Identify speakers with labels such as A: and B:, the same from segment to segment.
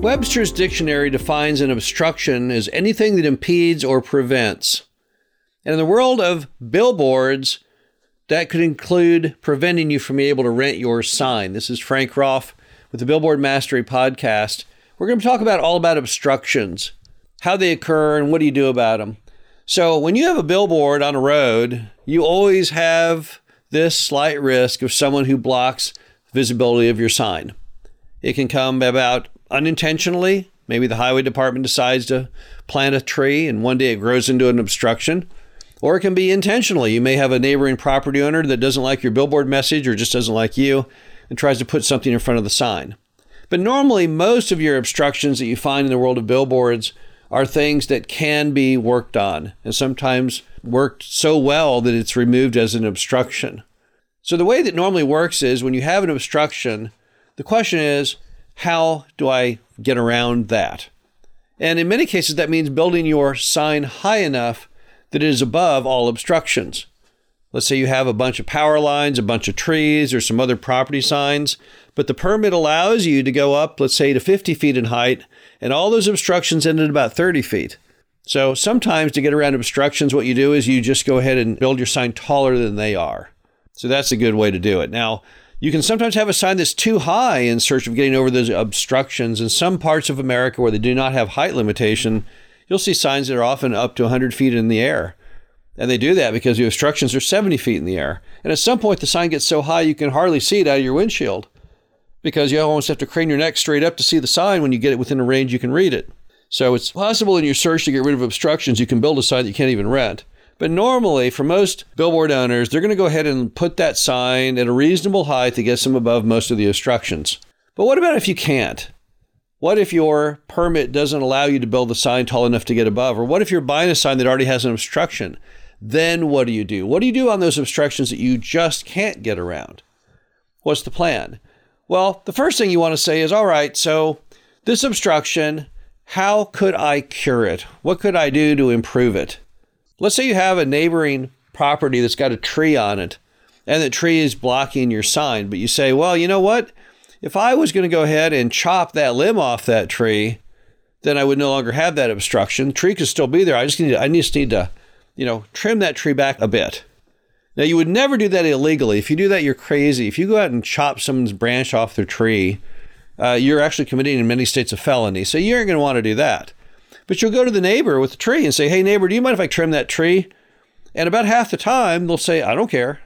A: Webster's dictionary defines an obstruction as anything that impedes or prevents. And in the world of billboards, that could include preventing you from being able to rent your sign. This is Frank Rolfe with the Billboard Mastery Podcast. We're going to talk about all about obstructions, how they occur, and what do you do about them. So, when you have a billboard on a road, you always have this slight risk of someone who blocks visibility of your sign. It can come about unintentionally. Maybe the highway department decides to plant a tree and one day it grows into an obstruction. Or it can be intentionally. You may have a neighboring property owner that doesn't like your billboard message or just doesn't like you and tries to put something in front of the sign. But normally, most of your obstructions that you find in the world of billboards are things that can be worked on and sometimes worked so well that it's removed as an obstruction. So, the way that normally works is when you have an obstruction, the question is, how do I get around that? And in many cases, that means building your sign high enough that it is above all obstructions. Let's say you have a bunch of power lines, a bunch of trees, or some other property signs, but the permit allows you to go up, let's say, to 50 feet in height, and all those obstructions end at about 30 feet. So sometimes to get around obstructions, what you do is you just go ahead and build your sign taller than they are. So that's a good way to do it. Now, you can sometimes have a sign that's too high in search of getting over those obstructions. In some parts of America where they do not have height limitation, you'll see signs that are often up to 100 feet in the air. And they do that because the obstructions are 70 feet in the air. And at some point, the sign gets so high you can hardly see it out of your windshield because you almost have to crane your neck straight up to see the sign when you get it within a range you can read it. So it's possible in your search to get rid of obstructions, you can build a sign that you can't even rent. But normally, for most billboard owners, they're going to go ahead and put that sign at a reasonable height to get them above most of the obstructions. But what about if you can't? What if your permit doesn't allow you to build the sign tall enough to get above? Or what if you're buying a sign that already has an obstruction? Then what do you do? What do you do on those obstructions that you just can't get around? What's the plan? Well, the first thing you want to say is all right, so this obstruction, how could I cure it? What could I do to improve it? Let's say you have a neighboring property that's got a tree on it and the tree is blocking your sign, but you say, well, you know what? If I was going to go ahead and chop that limb off that tree, then I would no longer have that obstruction. The tree could still be there. I just need to, I just need to, you know, trim that tree back a bit. Now you would never do that illegally. If you do that, you're crazy. If you go out and chop someone's branch off their tree, uh, you're actually committing in many states a felony. So you aren't going to want to do that. But you'll go to the neighbor with the tree and say, hey, neighbor, do you mind if I trim that tree? And about half the time, they'll say, I don't care.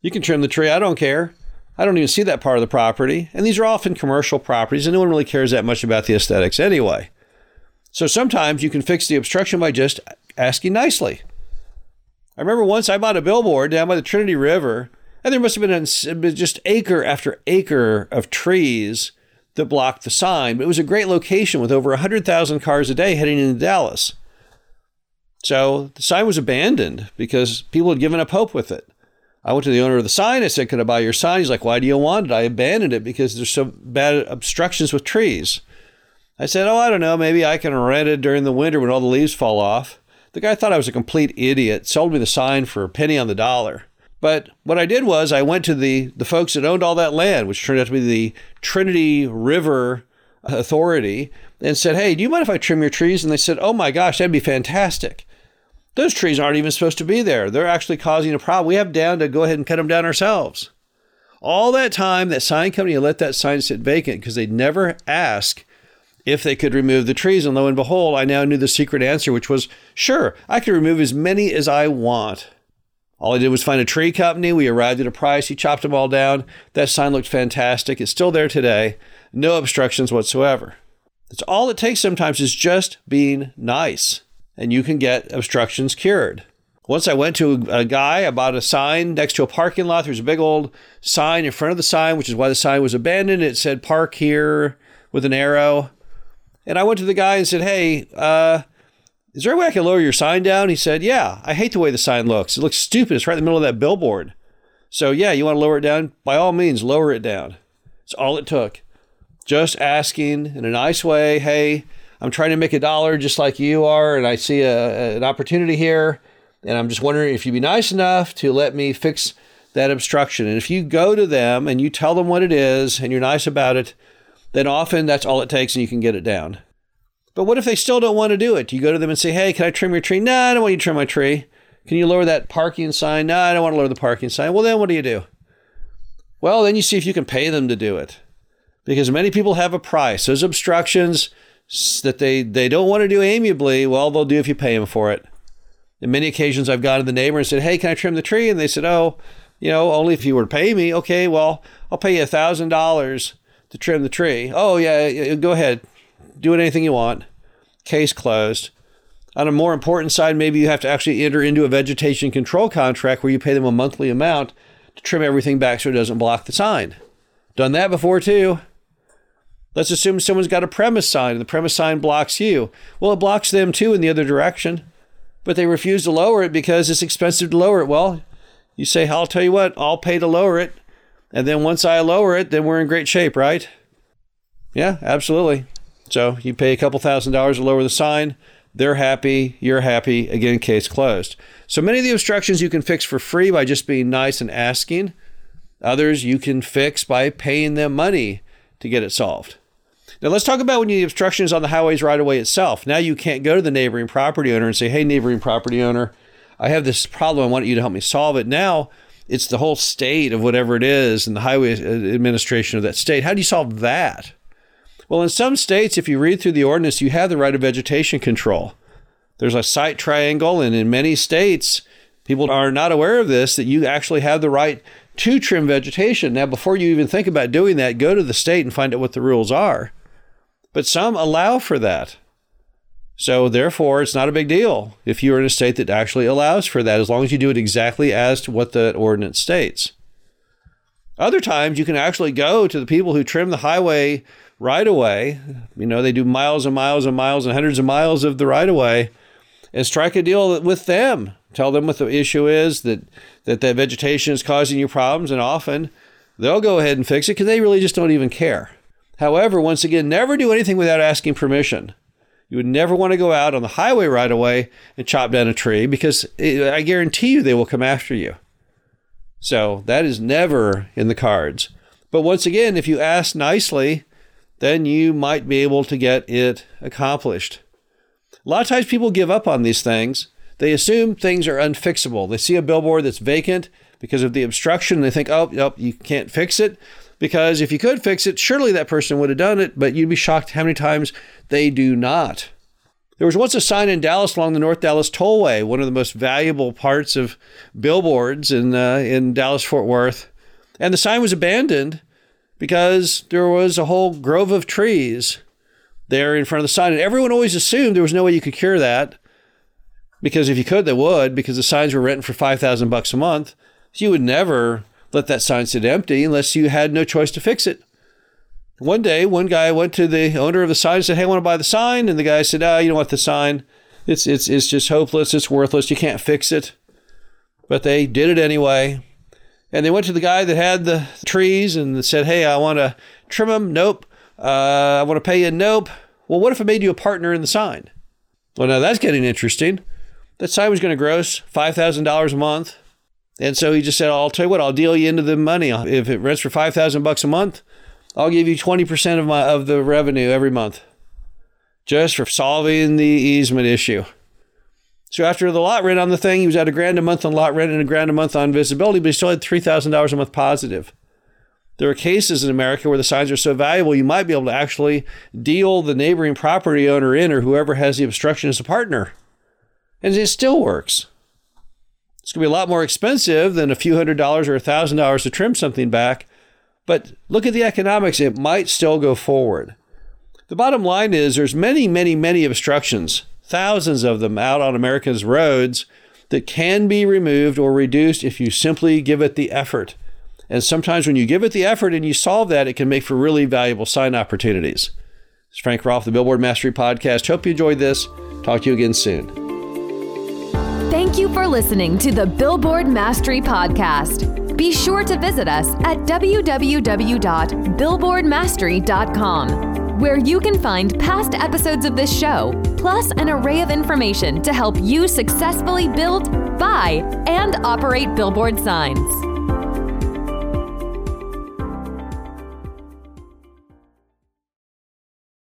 A: You can trim the tree. I don't care. I don't even see that part of the property. And these are often commercial properties, and no one really cares that much about the aesthetics anyway. So sometimes you can fix the obstruction by just asking nicely. I remember once I bought a billboard down by the Trinity River, and there must have been just acre after acre of trees that blocked the sign, but it was a great location with over 100,000 cars a day heading into Dallas. So the sign was abandoned because people had given up hope with it. I went to the owner of the sign. I said, Could I buy your sign? He's like, Why do you want it? I abandoned it because there's so bad obstructions with trees. I said, Oh, I don't know. Maybe I can rent it during the winter when all the leaves fall off. The guy thought I was a complete idiot, sold me the sign for a penny on the dollar. But what I did was I went to the the folks that owned all that land, which turned out to be the Trinity River Authority, and said, "Hey, do you mind if I trim your trees?" And they said, "Oh my gosh, that'd be fantastic." Those trees aren't even supposed to be there. They're actually causing a problem. We have down to go ahead and cut them down ourselves. All that time, that sign company let that sign sit vacant because they'd never ask if they could remove the trees. And lo and behold, I now knew the secret answer, which was sure, I could remove as many as I want. All I did was find a tree company. We arrived at a price. He chopped them all down. That sign looked fantastic. It's still there today. No obstructions whatsoever. That's all it takes sometimes is just being nice, and you can get obstructions cured. Once I went to a guy, I bought a sign next to a parking lot. There's a big old sign in front of the sign, which is why the sign was abandoned. It said park here with an arrow. And I went to the guy and said, Hey, uh, Is there a way I can lower your sign down? He said, Yeah, I hate the way the sign looks. It looks stupid. It's right in the middle of that billboard. So, yeah, you want to lower it down? By all means, lower it down. It's all it took. Just asking in a nice way, Hey, I'm trying to make a dollar just like you are, and I see a, an opportunity here. And I'm just wondering if you'd be nice enough to let me fix that obstruction. And if you go to them and you tell them what it is and you're nice about it, then often that's all it takes and you can get it down. But what if they still don't want to do it? You go to them and say, hey, can I trim your tree? No, I don't want you to trim my tree. Can you lower that parking sign? No, I don't want to lower the parking sign. Well, then what do you do? Well, then you see if you can pay them to do it. Because many people have a price. Those obstructions that they, they don't want to do amiably, well, they'll do if you pay them for it. In many occasions, I've gone to the neighbor and said, hey, can I trim the tree? And they said, oh, you know, only if you were to pay me. Okay, well, I'll pay you a $1,000 to trim the tree. Oh, yeah, go ahead do anything you want. Case closed. On a more important side, maybe you have to actually enter into a vegetation control contract where you pay them a monthly amount to trim everything back so it doesn't block the sign. Done that before too. Let's assume someone's got a premise sign and the premise sign blocks you. Well, it blocks them too in the other direction, but they refuse to lower it because it's expensive to lower it. Well, you say, I'll tell you what, I'll pay to lower it. And then once I lower it, then we're in great shape, right? Yeah, absolutely. So you pay a couple thousand dollars to lower the sign. They're happy. You're happy. Again, case closed. So many of the obstructions you can fix for free by just being nice and asking. Others you can fix by paying them money to get it solved. Now let's talk about when the obstruction is on the highways right away itself. Now you can't go to the neighboring property owner and say, "Hey, neighboring property owner, I have this problem. I want you to help me solve it." Now it's the whole state of whatever it is and the highway administration of that state. How do you solve that? Well, in some states, if you read through the ordinance, you have the right of vegetation control. There's a sight triangle, and in many states, people are not aware of this that you actually have the right to trim vegetation. Now, before you even think about doing that, go to the state and find out what the rules are. But some allow for that. So, therefore, it's not a big deal if you're in a state that actually allows for that, as long as you do it exactly as to what the ordinance states. Other times, you can actually go to the people who trim the highway right away. You know, they do miles and miles and miles and hundreds of miles of the right of way and strike a deal with them. Tell them what the issue is, that, that that vegetation is causing you problems, and often they'll go ahead and fix it because they really just don't even care. However, once again, never do anything without asking permission. You would never want to go out on the highway right away and chop down a tree because it, I guarantee you they will come after you. So that is never in the cards. But once again, if you ask nicely, then you might be able to get it accomplished. A lot of times people give up on these things. They assume things are unfixable. They see a billboard that's vacant because of the obstruction. They think, oh, nope, you can't fix it. Because if you could fix it, surely that person would have done it, but you'd be shocked how many times they do not. There was once a sign in Dallas along the North Dallas Tollway, one of the most valuable parts of billboards in, uh, in Dallas Fort Worth. And the sign was abandoned because there was a whole grove of trees there in front of the sign. And everyone always assumed there was no way you could cure that because if you could, they would because the signs were renting for 5000 bucks a month. So you would never let that sign sit empty unless you had no choice to fix it. One day, one guy went to the owner of the sign and said, Hey, I want to buy the sign. And the guy said, Oh, you don't want the sign. It's, it's, it's just hopeless. It's worthless. You can't fix it. But they did it anyway. And they went to the guy that had the trees and said, Hey, I want to trim them. Nope. Uh, I want to pay you. Nope. Well, what if I made you a partner in the sign? Well, now that's getting interesting. That sign was going to gross $5,000 a month. And so he just said, I'll tell you what, I'll deal you into the money. If it rents for 5000 bucks a month, I'll give you 20% of my of the revenue every month just for solving the easement issue. So after the lot rent on the thing, he was at a grand a month on lot rent and a grand a month on visibility, but he still had $3,000 a month positive. There are cases in America where the signs are so valuable, you might be able to actually deal the neighboring property owner in or whoever has the obstruction as a partner. And it still works. It's going to be a lot more expensive than a few hundred dollars or a thousand dollars to trim something back. But look at the economics, it might still go forward. The bottom line is there's many, many, many obstructions thousands of them out on America's roads that can be removed or reduced if you simply give it the effort. And sometimes when you give it the effort and you solve that, it can make for really valuable sign opportunities. It's Frank Rolfe, the Billboard Mastery Podcast. Hope you enjoyed this. Talk to you again soon.
B: Thank you for listening to the Billboard Mastery Podcast. Be sure to visit us at www.billboardmastery.com, where you can find past episodes of this show, plus an array of information to help you successfully build, buy, and operate billboard signs.